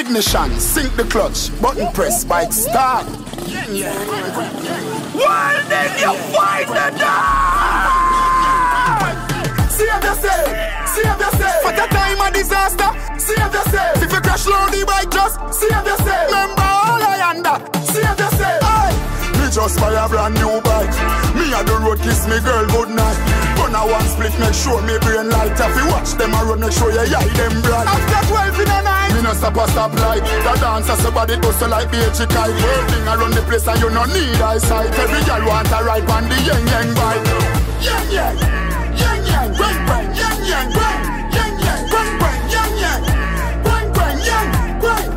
Ignition, sink the clutch, button press, bike start. Well, then you find the dog. Save yourself, save yourself. For the time of disaster, save yourself. If you crash low the bike, just save yourself. Remember all I under, save yourself. Aye. Me just buy a brand new bike. Me a the road kiss me girl good night. Run a one split, make sure me brain light. If you watch them a run, make sure you eye them bright. After 12 in the night, me no stop a stop light. The dancer somebody goes like BH kite. Whirling around the place and you no need eyesight. Every girl want a ride on the yang yang bike. Yang yang, yang yang, bang bang, yang yang, bang, yang yang, bang bang, yang yang, bang bang, yang, bang.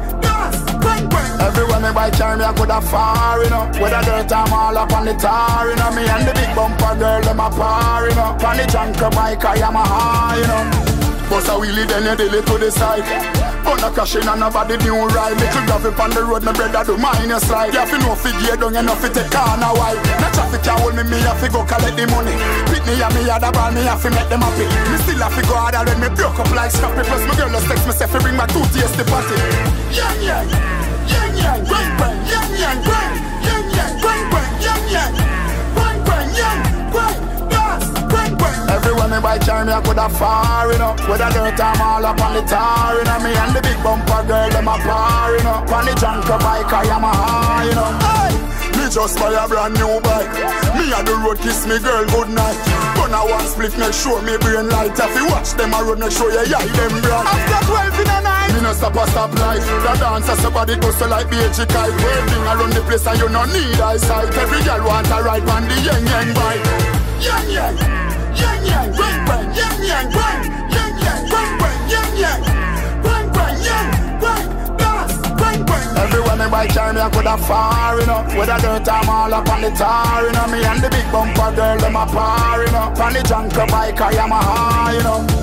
Everyone me carry me, I coulda far, you know. With a dirt, I'm all up on the tar, you know. Me and the big bumper girl, them a par, you know. On the junker bike, I am a high, you know. Bust a wheelie, then you deal it to the side. Gonna crash in and nobody new ride. Little gravel on the road, my brother do mine a slide. You have to know figure down, you know fi take on a while. No traffic can hold me, me have to go collect the money. Pick me and me other ball, me have to make them happy. Me still have to go harder when me broke up like scrappy. Plus my girl just text me say fi bring my two tears to party. Yeah, yeah, yang me carry me, I coulda far, you know. With a dirt, I'm all up on the tar, you know. Me and the big bumper girl, them a par, you know. On the junker bike, I am a high, you know. Hey! Me just buy a brand new bike. Me a the road kiss me girl good night. Gonna one split, make sure me brain light. If you watch them a road, make sure you eye them bright. After 12 in the night, me no stop a stop light. The dancer somebody goes so like BH kite. Whirling around the place and you no need eyesight. Every girl want a ride on the yang yang bike. Yang yang, Everyone me bike carry me, I coulda far, you know. With a dirt, I'm all up on the tar, you know. Me and the big bumper girl, them a par, you know. On the junker bike, I am a high, you know.